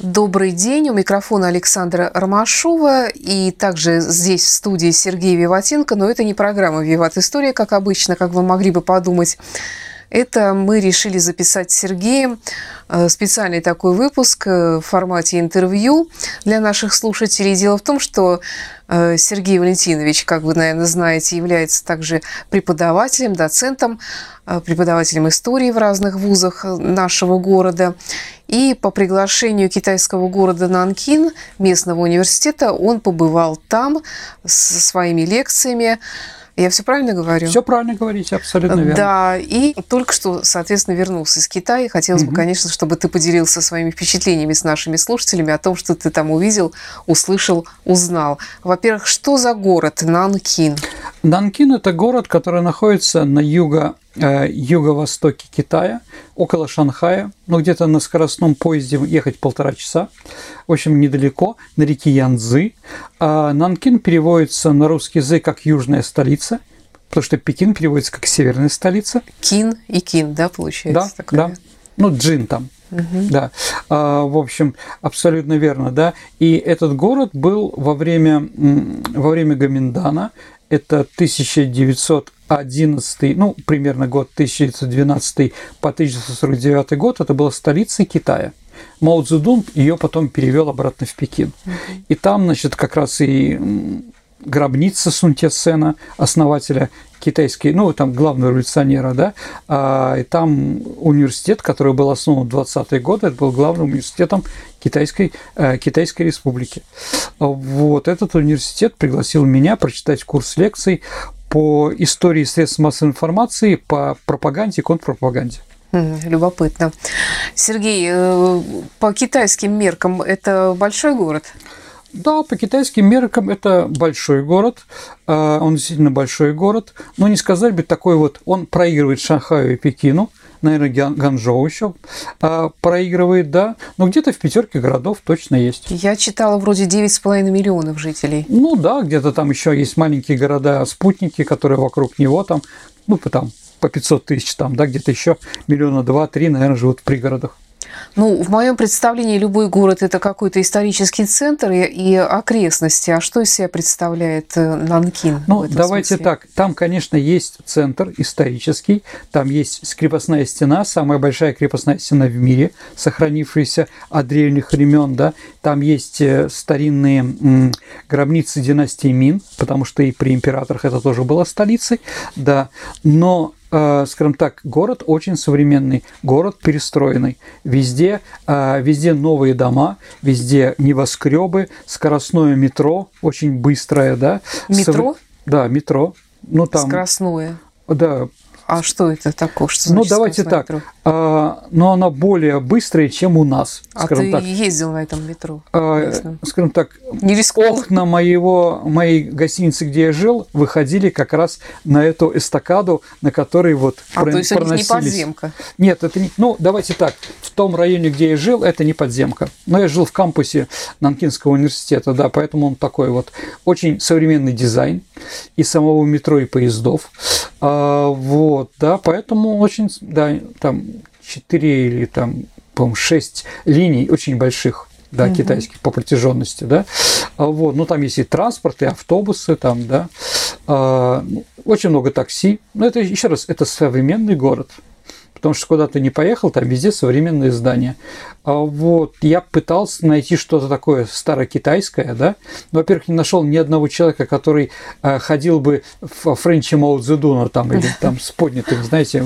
Добрый день. У микрофона Александра Ромашова. И также здесь в студии Сергей Виватенко. Но это не программа «Виват История», как обычно, как вы могли бы подумать. Это мы решили записать с Сергеем э, специальный такой выпуск э, в формате интервью для наших слушателей. Дело в том, что э, Сергей Валентинович, как вы, наверное, знаете, является также преподавателем, доцентом, преподавателем истории в разных вузах нашего города. И по приглашению китайского города Нанкин, местного университета, он побывал там со своими лекциями. Я все правильно говорю? Все правильно говорите, абсолютно верно. Да, и только что, соответственно, вернулся из Китая. Хотелось угу. бы, конечно, чтобы ты поделился своими впечатлениями с нашими слушателями о том, что ты там увидел, услышал, узнал. Во-первых, что за город Нанкин? Нанкин – это город, который находится на юго юго-востоке Китая, около Шанхая, ну где-то на скоростном поезде ехать полтора часа, в общем, недалеко, на реке Янцзы. А Нанкин переводится на русский язык как «южная столица», потому что Пекин переводится как «северная столица». Кин и Кин, да, получается? Да, такое? да. Ну, Джин там. Угу. Да, а, в общем, абсолютно верно, да. И этот город был во время, во время Гаминдана, это 1900 11, ну, примерно год 1912 по 1949 год, это была столица Китая. Мао Цзэдун ее потом перевел обратно в Пекин. И там, значит, как раз и гробница Сун Сена, основателя китайской, ну, там, главного революционера, да, а, и там университет, который был основан в 20-е годы, это был главным университетом Китайской, э, Китайской республики. Вот этот университет пригласил меня прочитать курс лекций по истории средств массовой информации, по пропаганде контрпропаганде. Любопытно. Сергей, э, по китайским меркам это большой город? Да, по китайским меркам это большой город, э, он действительно большой город, но не сказать бы такой вот, он проигрывает Шанхаю и Пекину – наверное, Ганжоу еще а, проигрывает, да, но где-то в пятерке городов точно есть. Я читала вроде 9,5 миллионов жителей. Ну да, где-то там еще есть маленькие города-спутники, которые вокруг него там, ну, там по 500 тысяч там, да, где-то еще миллиона два-три, наверное, живут в пригородах. Ну, в моем представлении любой город – это какой-то исторический центр и, и окрестности. А что из себя представляет э, Нанкин? Ну, давайте смысле? так. Там, конечно, есть центр исторический. Там есть крепостная стена, самая большая крепостная стена в мире, сохранившаяся от древних времен. Да? Там есть э, старинные гробницы династии Мин, потому что и при императорах это тоже было столицей. Да. Но скажем так, город очень современный, город перестроенный. Везде, э, везде новые дома, везде небоскребы, скоростное метро, очень быстрое, да. Метро? Сов... Да, метро. Ну, там... Скоростное. Да, а что это такое? Что ну, давайте так. А, но она более быстрая, чем у нас. А ты так. ездил на этом метро? А, скажем так, Не окна моего, моей гостиницы, где я жил, выходили как раз на эту эстакаду, на которой вот а, про, то есть проносились. не подземка? Нет, это не... Ну, давайте так. В том районе, где я жил, это не подземка. Но я жил в кампусе Нанкинского университета, да, поэтому он такой вот очень современный дизайн и самого метро, и поездов. А, вот, да, поэтому очень, да, там 4 или там, по-моему, 6 линий очень больших да, угу. китайских по протяженности, да, а, вот, ну, там есть и транспорт, и автобусы, там, да, а, ну, очень много такси, но это, еще раз, это современный город, потому что куда ты не поехал, там везде современные здания. А вот я пытался найти что-то такое старокитайское, да. Но, во-первых, не нашел ни одного человека, который э, ходил бы в Френче Мао Цзэдуна там или там с поднятым, знаете,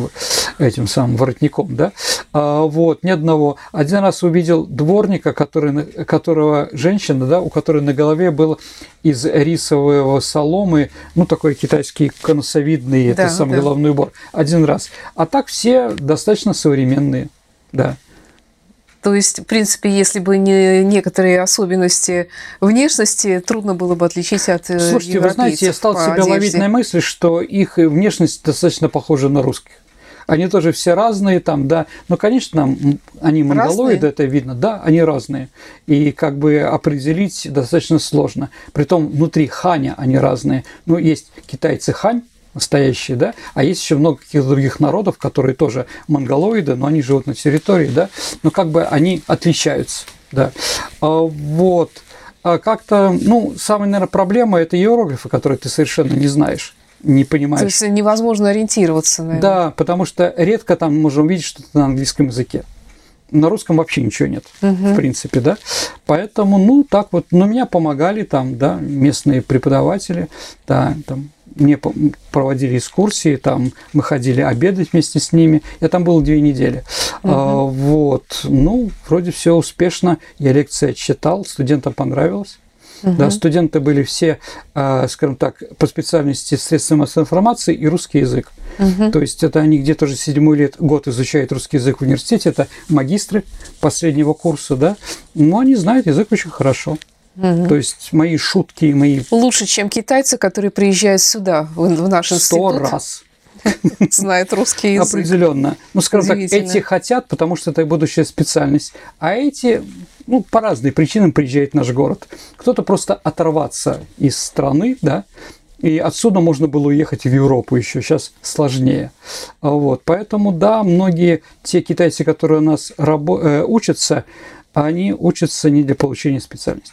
этим самым воротником, да. А, вот ни одного. Один раз увидел дворника, который, которого женщина, да, у которой на голове был из рисового соломы, ну такой китайский конусовидный, да, это самый да. головной убор. Один раз. А так все достаточно современные, да. То есть, в принципе, если бы не некоторые особенности внешности, трудно было бы отличить от э, Слушайте, вы знаете, я стал себя одежде. ловить на мысли, что их внешность достаточно похожа на русских. Они тоже все разные там, да. Но, конечно, они монголоиды, разные? это видно, да, они разные. И как бы определить достаточно сложно. Притом внутри ханя они разные. Ну, есть китайцы хань, настоящие, да, а есть еще много каких-то других народов, которые тоже монголоиды, но они живут на территории, да, но как бы они отличаются. да. А, вот. А как-то, ну, самая, наверное, проблема – это иероглифы, которые ты совершенно не знаешь не понимаешь. То есть невозможно ориентироваться, наверное. Да, потому что редко там можем увидеть что-то на английском языке. На русском вообще ничего нет, угу. в принципе, да. Поэтому, ну, так вот, но меня помогали там, да, местные преподаватели, да, там, мне проводили экскурсии, там мы ходили обедать вместе с ними. Я там был две недели. Угу. А, вот, ну, вроде все успешно. Я лекции отчитал, студентам понравилось. Угу. Да, студенты были все, а, скажем так, по специальности средства массовой информации и русский язык. Угу. То есть это они где-то уже седьмой лет, год изучают русский язык в университете, это магистры последнего курса, да, но они знают язык очень хорошо. Угу. То есть мои шутки, мои... Лучше, чем китайцы, которые приезжают сюда, в, в наш институт. Сто раз. Знают русский язык. Определенно. Ну, скажем так, эти хотят, потому что это будущая специальность, а эти ну, по разным причинам приезжают в наш город. Кто-то просто оторваться из страны, да, и отсюда можно было уехать в Европу еще, сейчас сложнее. Вот. Поэтому, да, многие те китайцы, которые у нас рабо- э, учатся, они учатся не для получения специальности.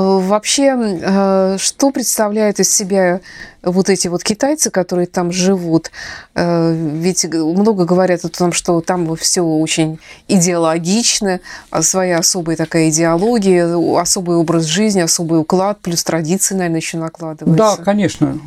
вообще, э, что представляет из себя вот эти вот китайцы, которые там живут? Э, ведь много говорят о том, что там все очень идеологично, а своя особая такая идеология, особый образ жизни, особый уклад, плюс традиции, наверное, еще накладываются. Да, конечно.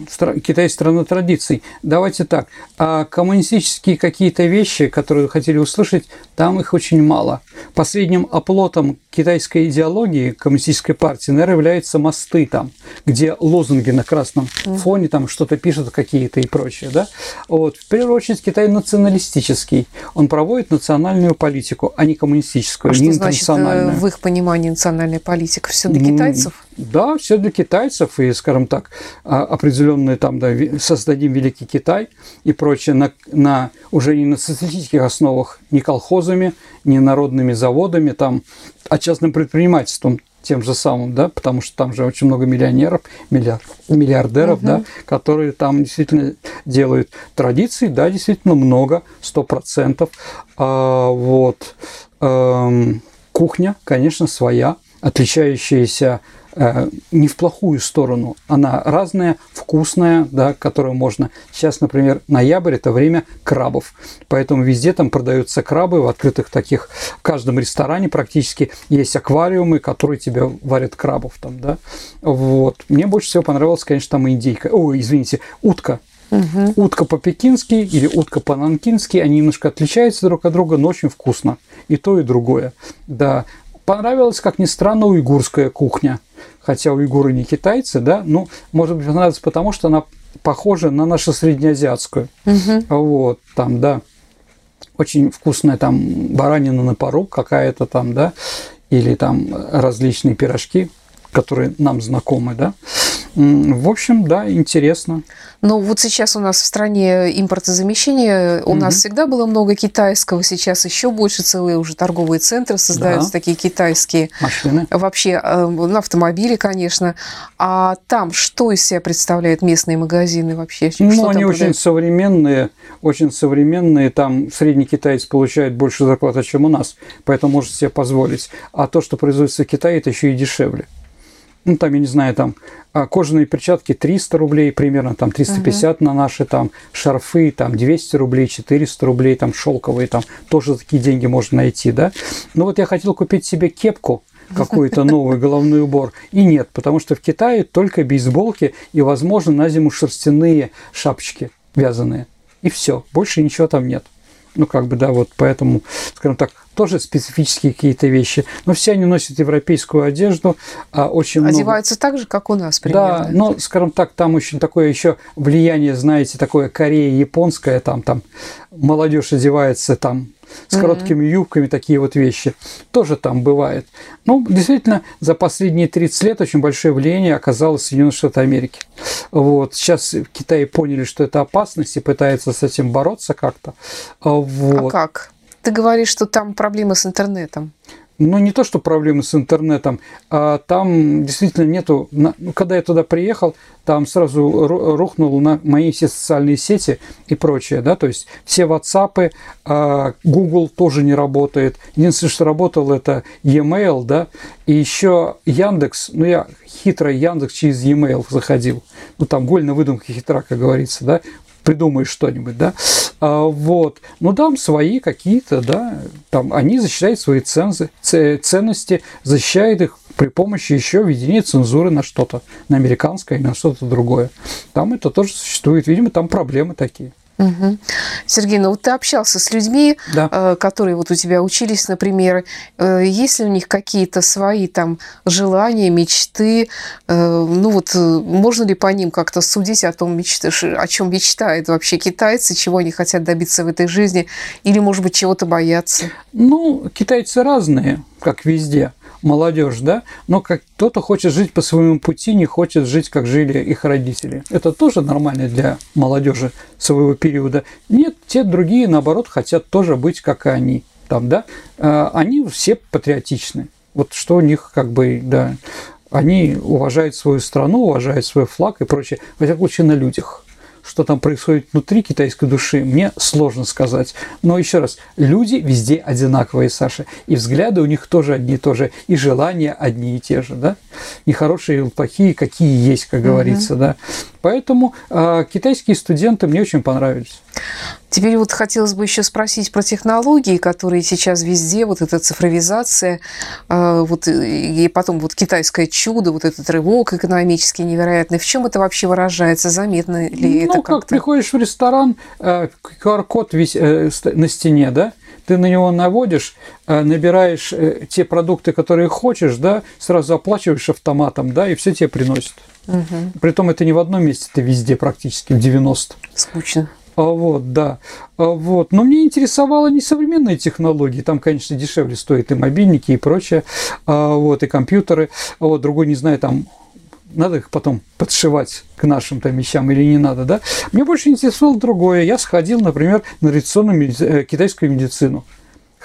Китай – страна традиций. Давайте так. А коммунистические какие-то вещи, которые вы хотели услышать, там их очень мало. Последним оплотом китайской идеологии, коммунистической партии, наверное, являются мосты там, где лозунги на красном фоне там что-то пишут какие-то и прочее, да. Вот. В первую очередь Китай националистический. Он проводит национальную политику, а не коммунистическую, а не что значит э, в их понимании национальная политика? Все для китайцев? Да, все для китайцев и, скажем так, а, определенные там, да, создадим Великий Китай и прочее на, на уже не на социалистических основах, не колхозами, не народными заводами, там, а частным предпринимательством тем же самым, да, потому что там же очень много миллионеров, миллиард, миллиардеров, угу. да, которые там действительно делают традиции, да, действительно много, сто процентов. А, вот. Эм, кухня, конечно, своя, отличающаяся Э, не в плохую сторону. Она разная, вкусная, да, которую можно... Сейчас, например, ноябрь – это время крабов. Поэтому везде там продаются крабы в открытых таких... В каждом ресторане практически есть аквариумы, которые тебе варят крабов там, да. Вот. Мне больше всего понравилась, конечно, там индейка. Ой, извините, утка. Угу. Утка по-пекински или утка по-нанкински, они немножко отличаются друг от друга, но очень вкусно. И то, и другое. Да. Понравилась, как ни странно, уйгурская кухня хотя уйгуры не китайцы, да, ну, может быть, понравится потому, что она похожа на нашу среднеазиатскую. Угу. Вот, там, да, очень вкусная там баранина на пару какая-то там, да, или там различные пирожки, которые нам знакомы, да. В общем, да, интересно. Но вот сейчас у нас в стране импортозамещение, у угу. нас всегда было много китайского, сейчас еще больше целые уже торговые центры создаются, да. такие китайские. Машины. Вообще, э, на автомобиле, конечно. А там что из себя представляют местные магазины вообще? Ну, что они очень современные, очень современные. Там средний китаец получает больше зарплаты, чем у нас, поэтому может себе позволить. А то, что производится в Китае, это еще и дешевле ну, там, я не знаю, там, а, кожаные перчатки 300 рублей примерно, там, 350 uh-huh. на наши, там, шарфы, там, 200 рублей, 400 рублей, там, шелковые, там, тоже такие деньги можно найти, да. Ну, вот я хотел купить себе кепку, какой-то новый головной убор. И нет, потому что в Китае только бейсболки и, возможно, на зиму шерстяные шапочки вязаные. И все, больше ничего там нет. Ну, как бы, да, вот поэтому, скажем так, тоже специфические какие-то вещи. Но все они носят европейскую одежду. А очень Одеваются много... так же, как у нас, примерно. Да, но, скажем так, там очень такое еще влияние, знаете, такое Корея японское, там, там молодежь одевается там с короткими юбками, такие вот вещи. Тоже там бывает. Ну, действительно, за последние 30 лет очень большое влияние оказалось Соединенных Штатах Америки. Вот. Сейчас в Китае поняли, что это опасность и пытаются с этим бороться как-то. Вот. А как? Ты говоришь, что там проблемы с интернетом. Ну, не то, что проблемы с интернетом, а там действительно нету... Ну, когда я туда приехал, там сразу рухнул на мои все социальные сети и прочее, да, то есть все WhatsApp, а Google тоже не работает. Единственное, что работал, это e-mail, да, и еще Яндекс, ну, я хитро Яндекс через e-mail заходил. Ну, там голь на выдумке хитра, как говорится, да, придумаешь что-нибудь, да, а, вот, ну там свои какие-то, да, там они защищают свои цензы, ценности, защищают их при помощи еще введения цензуры на что-то, на американское и на что-то другое. Там это тоже существует, видимо, там проблемы такие. Угу. Сергей, ну вот ты общался с людьми, да. Э, которые вот у тебя учились, например. Э, есть ли у них какие-то свои там желания, мечты? Э, ну вот можно ли по ним как-то судить о том, о чем мечтают вообще китайцы, чего они хотят добиться в этой жизни, или, может быть, чего-то боятся? Ну, китайцы разные, как везде молодежь, да, но как кто-то хочет жить по своему пути, не хочет жить, как жили их родители. Это тоже нормально для молодежи своего периода. Нет, те другие, наоборот, хотят тоже быть, как и они. Там, да, а, они все патриотичны. Вот что у них как бы, да, они уважают свою страну, уважают свой флаг и прочее, во всяком случае, на людях что там происходит внутри китайской души, мне сложно сказать. Но еще раз, люди везде одинаковые, Саша. И взгляды у них тоже одни и то же, и желания одни и те же, да? Не хорошие или плохие, какие есть, как говорится, угу. да. Поэтому э, китайские студенты мне очень понравились. Теперь вот хотелось бы еще спросить про технологии, которые сейчас везде, вот эта цифровизация, э, вот и потом вот китайское чудо, вот этот рывок экономический невероятный. В чем это вообще выражается? Заметно ли ну, это как? как приходишь в ресторан, э, QR-код весь э, на стене, да? ты на него наводишь, набираешь те продукты, которые хочешь, да, сразу оплачиваешь автоматом, да, и все тебе приносят. Угу. Притом это не в одном месте, это везде практически, в 90. Скучно. А вот, да. А вот. Но мне интересовало не современные технологии. Там, конечно, дешевле стоят и мобильники, и прочее. А вот, и компьютеры. А вот, другой, не знаю, там надо их потом подшивать к нашим там вещам или не надо, да? Мне больше интересовало другое. Я сходил, например, на традиционную. Э, китайскую медицину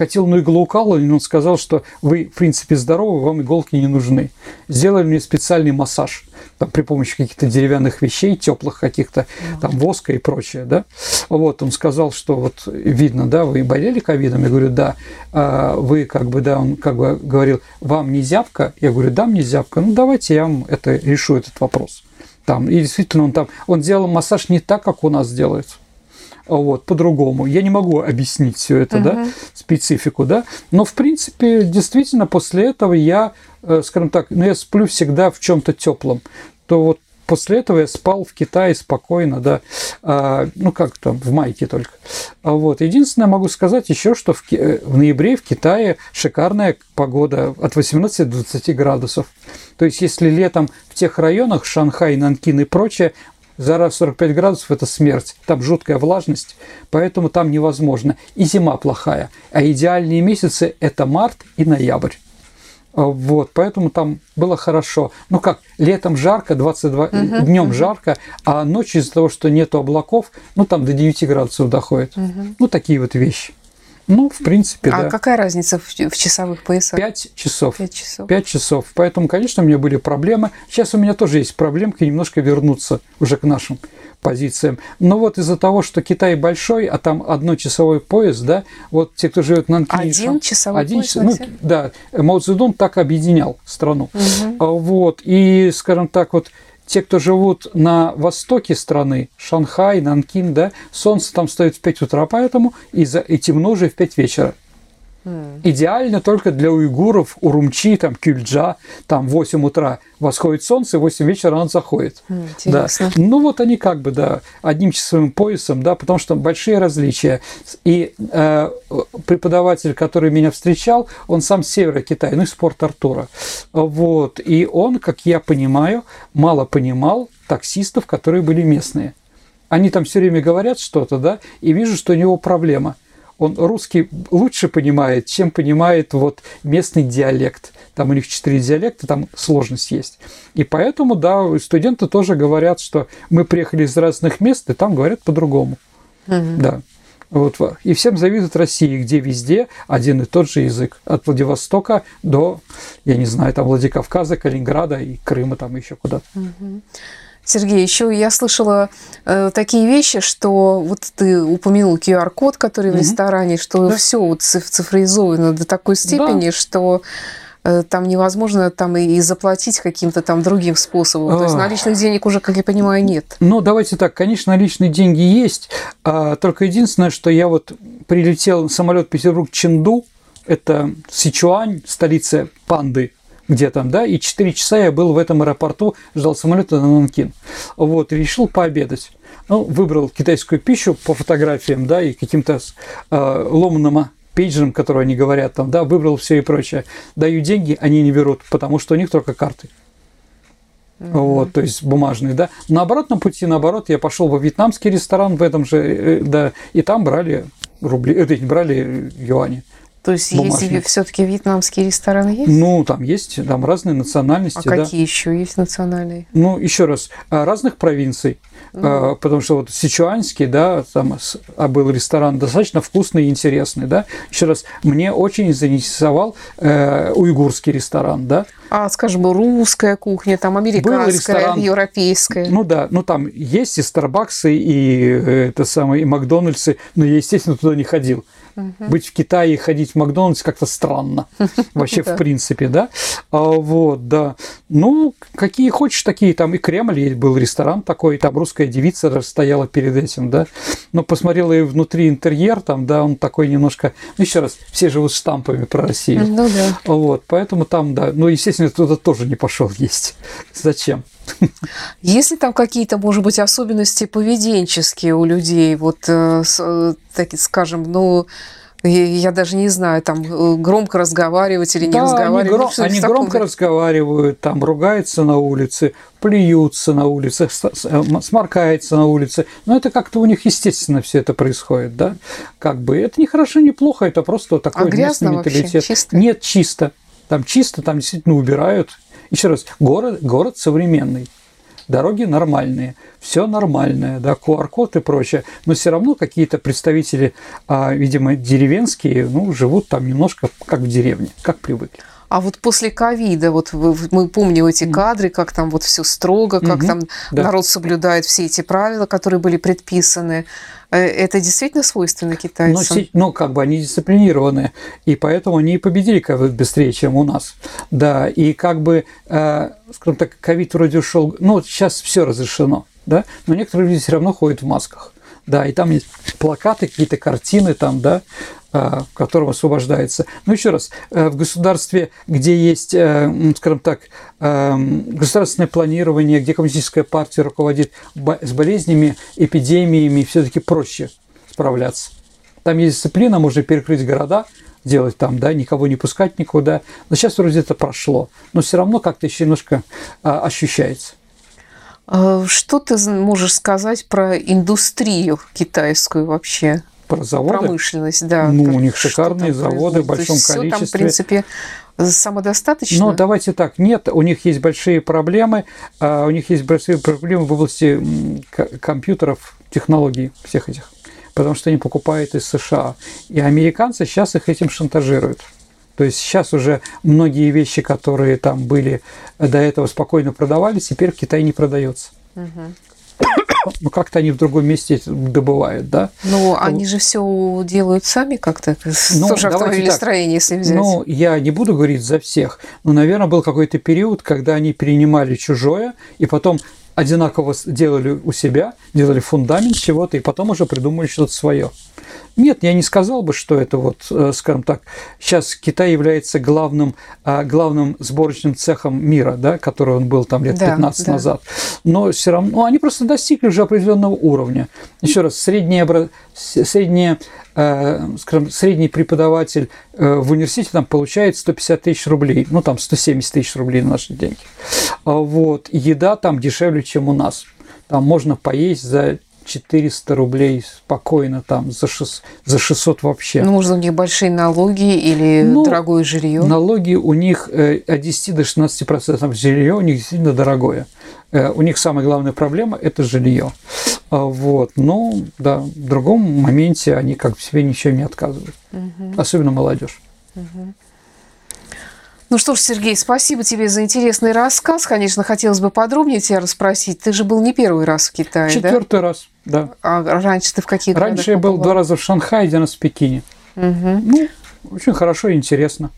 хотел на иглоукал, но он сказал, что вы, в принципе, здоровы, вам иголки не нужны. Сделали мне специальный массаж там, при помощи каких-то деревянных вещей, теплых каких-то, там, воска и прочее, да. Вот, он сказал, что вот видно, да, вы болели ковидом? Я говорю, да. А вы, как бы, да, он как бы говорил, вам не зябко? Я говорю, да, мне зябко. Ну, давайте я вам это решу, этот вопрос. Там, и действительно, он там, он делал массаж не так, как у нас делается вот, по-другому. Я не могу объяснить все это, uh-huh. да, специфику, да, но, в принципе, действительно, после этого я, э, скажем так, ну, я сплю всегда в чем-то теплом, то вот после этого я спал в Китае спокойно, да, а, ну как там, в майке только. А вот. Единственное, могу сказать еще, что в, э, в ноябре в Китае шикарная погода от 18 до 20 градусов. То есть, если летом в тех районах, Шанхай, Нанкин и прочее, Жара 45 градусов – это смерть. Там жуткая влажность, поэтому там невозможно. И зима плохая. А идеальные месяцы – это март и ноябрь. А, вот, поэтому там было хорошо. Ну как, летом жарко, 22, uh-huh, днем uh-huh. жарко, а ночью из-за того, что нет облаков, ну там до 9 градусов доходит. Uh-huh. Ну такие вот вещи. Ну, в принципе, а да. какая разница в, в часовых поясах? Пять часов. Пять часов. Пять часов. Поэтому, конечно, у меня были проблемы. Сейчас у меня тоже есть проблемки немножко вернуться уже к нашим позициям. Но вот из-за того, что Китай большой, а там одно часовой пояс, да, вот те, кто живет на Нанкине... Один часовой один, пояс? Ну, да, Мао Цзэдун так объединял страну. Угу. Вот, и, скажем так, вот те, кто живут на востоке страны, Шанхай, Нанкин, да, солнце там стоит в 5 утра, поэтому и, за, и темно уже в 5 вечера. Mm. Идеально только для уйгуров, урумчи, там, кюльджа, там 8 утра восходит солнце, 8 вечера оно заходит. Интересно. Да. Ну вот они как бы, да, одним часовым поясом, да, потому что большие различия. И э, преподаватель, который меня встречал, он сам с севера Китая, ну, из порт Артура. Вот. И он, как я понимаю, мало понимал таксистов, которые были местные. Они там все время говорят что-то, да, и вижу, что у него проблема – он русский лучше понимает, чем понимает вот местный диалект. Там у них четыре диалекта, там сложность есть. И поэтому, да, студенты тоже говорят, что мы приехали из разных мест, и там говорят по-другому. Угу. Да. Вот, и всем завидуют России, где везде один и тот же язык. От Владивостока до, я не знаю, там Владикавказа, Калининграда и Крыма, там еще куда-то. Сергей, еще я слышала э, такие вещи, что вот ты упомянул QR-код, который угу. в ресторане, что да. все вот цифровизовано до такой степени, да. что э, там невозможно там и заплатить каким-то там другим способом. А... То есть наличных денег уже, как я понимаю, нет. Ну, давайте так, конечно, наличные деньги есть, а, только единственное, что я вот прилетел самолет Петербург-Ченду, это Сичуань, столица панды где там, да, и 4 часа я был в этом аэропорту, ждал самолета на Нанкин. Вот, и решил пообедать. Ну, выбрал китайскую пищу по фотографиям, да, и каким-то э, ломаным пейджером, которые они говорят там, да, выбрал все и прочее. Даю деньги, они не берут, потому что у них только карты. Mm-hmm. Вот, то есть бумажные, да. На обратном пути, наоборот, я пошел во вьетнамский ресторан в этом же, э, да, и там брали рубли, это брали юани. То есть бумажник. есть все-таки вьетнамские рестораны есть? Ну, там есть, там разные национальности. А да. какие еще есть национальные? Ну, еще раз, а, разных провинций. Mm. Потому что вот сичуанский, да, там а был ресторан достаточно вкусный и интересный, да. Еще раз, мне очень заинтересовал э, уйгурский ресторан, да. А, скажем, русская кухня, там американская, европейская. Ну да, ну там есть и Старбаксы, и э, это самое, и Макдональдсы, но я, естественно, туда не ходил. Угу. Быть в Китае и ходить в Макдональдс как-то странно. Вообще, в принципе, да. А, вот, да. Ну, какие хочешь, такие. Там и Кремль был ресторан такой, там русская девица стояла перед этим, да. Но посмотрела и внутри интерьер, там, да, он такой немножко... Ну, еще раз, все живут штампами про Россию. Ну, да. Вот, поэтому там, да. Ну, естественно, туда тоже не пошел есть. Зачем? Есть ли там какие-то, может быть, особенности поведенческие у людей, вот, э, э, так скажем, ну, я даже не знаю, там э, громко разговаривать или не да, разговаривать. Они, гром, ну, они громко разговаривают, там ругаются на улице, плюются на улице, сморкаются на улице. Но это как-то у них естественно все это происходит, да? Как бы это не хорошо, не плохо, это просто такой а местный менталитет. Вообще? Чисто? Нет, чисто. Там чисто, там действительно убирают, еще раз, город, город современный, дороги нормальные, все нормальное, да, QR-код и прочее, но все равно какие-то представители, а, видимо, деревенские, ну, живут там немножко как в деревне, как привыкли. А вот после ковида, вот мы помним эти кадры, как там вот все строго, как угу, там да. народ соблюдает все эти правила, которые были предписаны. Э, это действительно свойственно китайцам? Ну, ну, как бы они дисциплинированы, и поэтому они и победили ковид быстрее, чем у нас. Да, и как бы, э, скажем так, ковид вроде ушел, ну, сейчас все разрешено, да, но некоторые люди все равно ходят в масках. Да, и там есть плакаты, какие-то картины там, да, в котором освобождается. Ну, еще раз, э, в государстве, где есть, э, скажем так, э, государственное планирование, где коммунистическая партия руководит с болезнями, эпидемиями, все-таки проще справляться. Там есть дисциплина, можно перекрыть города, делать там, да, никого не пускать никуда. Но сейчас вроде это прошло. Но все равно как-то еще немножко а, ощущается. А что ты можешь сказать про индустрию китайскую вообще? Про заводы. Промышленность, да. Ну, у них шикарные заводы в большом количестве. Там, в принципе, самодостаточно? Ну, давайте так, нет, у них есть большие проблемы, а у них есть большие проблемы в области компьютеров, технологий всех этих, потому что они покупают из США. И американцы сейчас их этим шантажируют. То есть сейчас уже многие вещи, которые там были до этого спокойно продавались, теперь в Китае не продается. Угу ну как-то они в другом месте добывают, да? Ну, они же все делают сами как-то, ну, тоже автомобилестроение, если взять. Ну, я не буду говорить за всех, но, наверное, был какой-то период, когда они перенимали чужое, и потом одинаково делали у себя, делали фундамент чего-то, и потом уже придумали что-то свое. Нет, я не сказал бы, что это вот, э, скажем так, сейчас Китай является главным, а, главным сборочным цехом мира, да, который он был там лет да, 15 да. назад. Но все равно ну, они просто достигли уже определенного уровня. Еще раз, среднее, среднее э, скажем, средний преподаватель э, в университете там получает 150 тысяч рублей, ну там 170 тысяч рублей на наши деньги. А вот, еда там дешевле, чем у нас. Там можно поесть за 400 рублей спокойно там за, 6, за 600 вообще. Ну, может, у них большие налоги или ну, дорогое жилье? Налоги у них э, от 10 до 16 процентов жилье у них действительно дорогое. Э, у них самая главная проблема – это жилье. А, вот. Но, да, в другом моменте они как бы себе ничего не отказывают. Угу. Особенно молодежь. Угу. Ну что ж, Сергей, спасибо тебе за интересный рассказ. Конечно, хотелось бы подробнее тебя расспросить. Ты же был не первый раз в Китае, Четвертый да? раз, да. А раньше ты в каких Раньше я был два раза в Шанхае, один раз в Пекине. Угу. Ну, очень хорошо и интересно.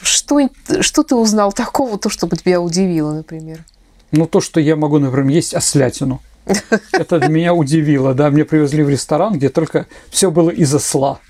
Что, что ты узнал такого, то, чтобы тебя удивило, например? Ну, то, что я могу, например, есть ослятину. Это меня удивило, да, мне привезли в ресторан, где только все было из осла.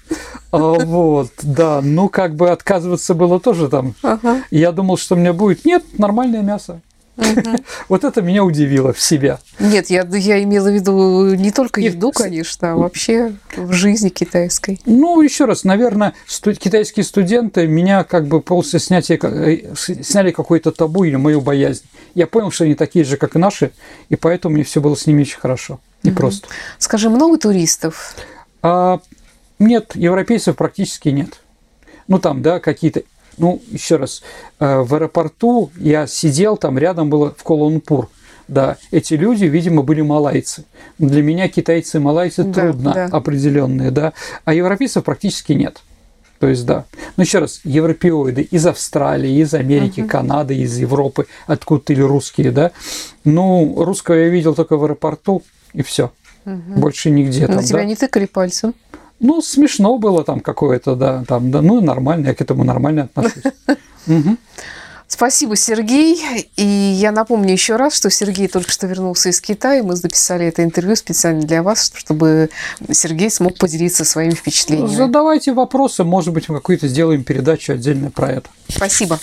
А, вот, да, ну как бы отказываться было тоже там. Ага. Я думал, что у меня будет, нет, нормальное мясо. Вот это меня удивило в себя. Нет, я, я имела в виду не только еду, конечно, а вообще в жизни китайской. Ну, еще раз, наверное, сту- китайские студенты меня как бы после снятия, э, сняли какой-то табу или мою боязнь. Я понял, что они такие же, как и наши, и поэтому мне все было с ними очень хорошо. Не угу. просто. Скажи, много туристов? А, нет, европейцев практически нет. Ну, там, да, какие-то ну, еще раз, э, в аэропорту я сидел, там рядом было в Куала-Лумпур. Да, эти люди, видимо, были малайцы. Для меня китайцы и малайцы да, трудно да. определенные, да. А европейцев практически нет. То есть, да. Но еще раз, европеоиды из Австралии, из Америки, uh-huh. Канады, из Европы, откуда-то или русские, да. Ну, русского я видел только в аэропорту, и все. Uh-huh. Больше нигде. На там, тебя да? не тыкали пальцем? Ну, смешно было там какое-то, да, там, да, ну, нормально, я к этому нормально отношусь. Спасибо, Сергей. И я напомню еще раз, что Сергей только что вернулся из Китая. Мы записали это интервью специально для вас, чтобы Сергей смог поделиться своими впечатлениями. Задавайте вопросы, может быть, мы какую-то сделаем передачу отдельно про это. Спасибо.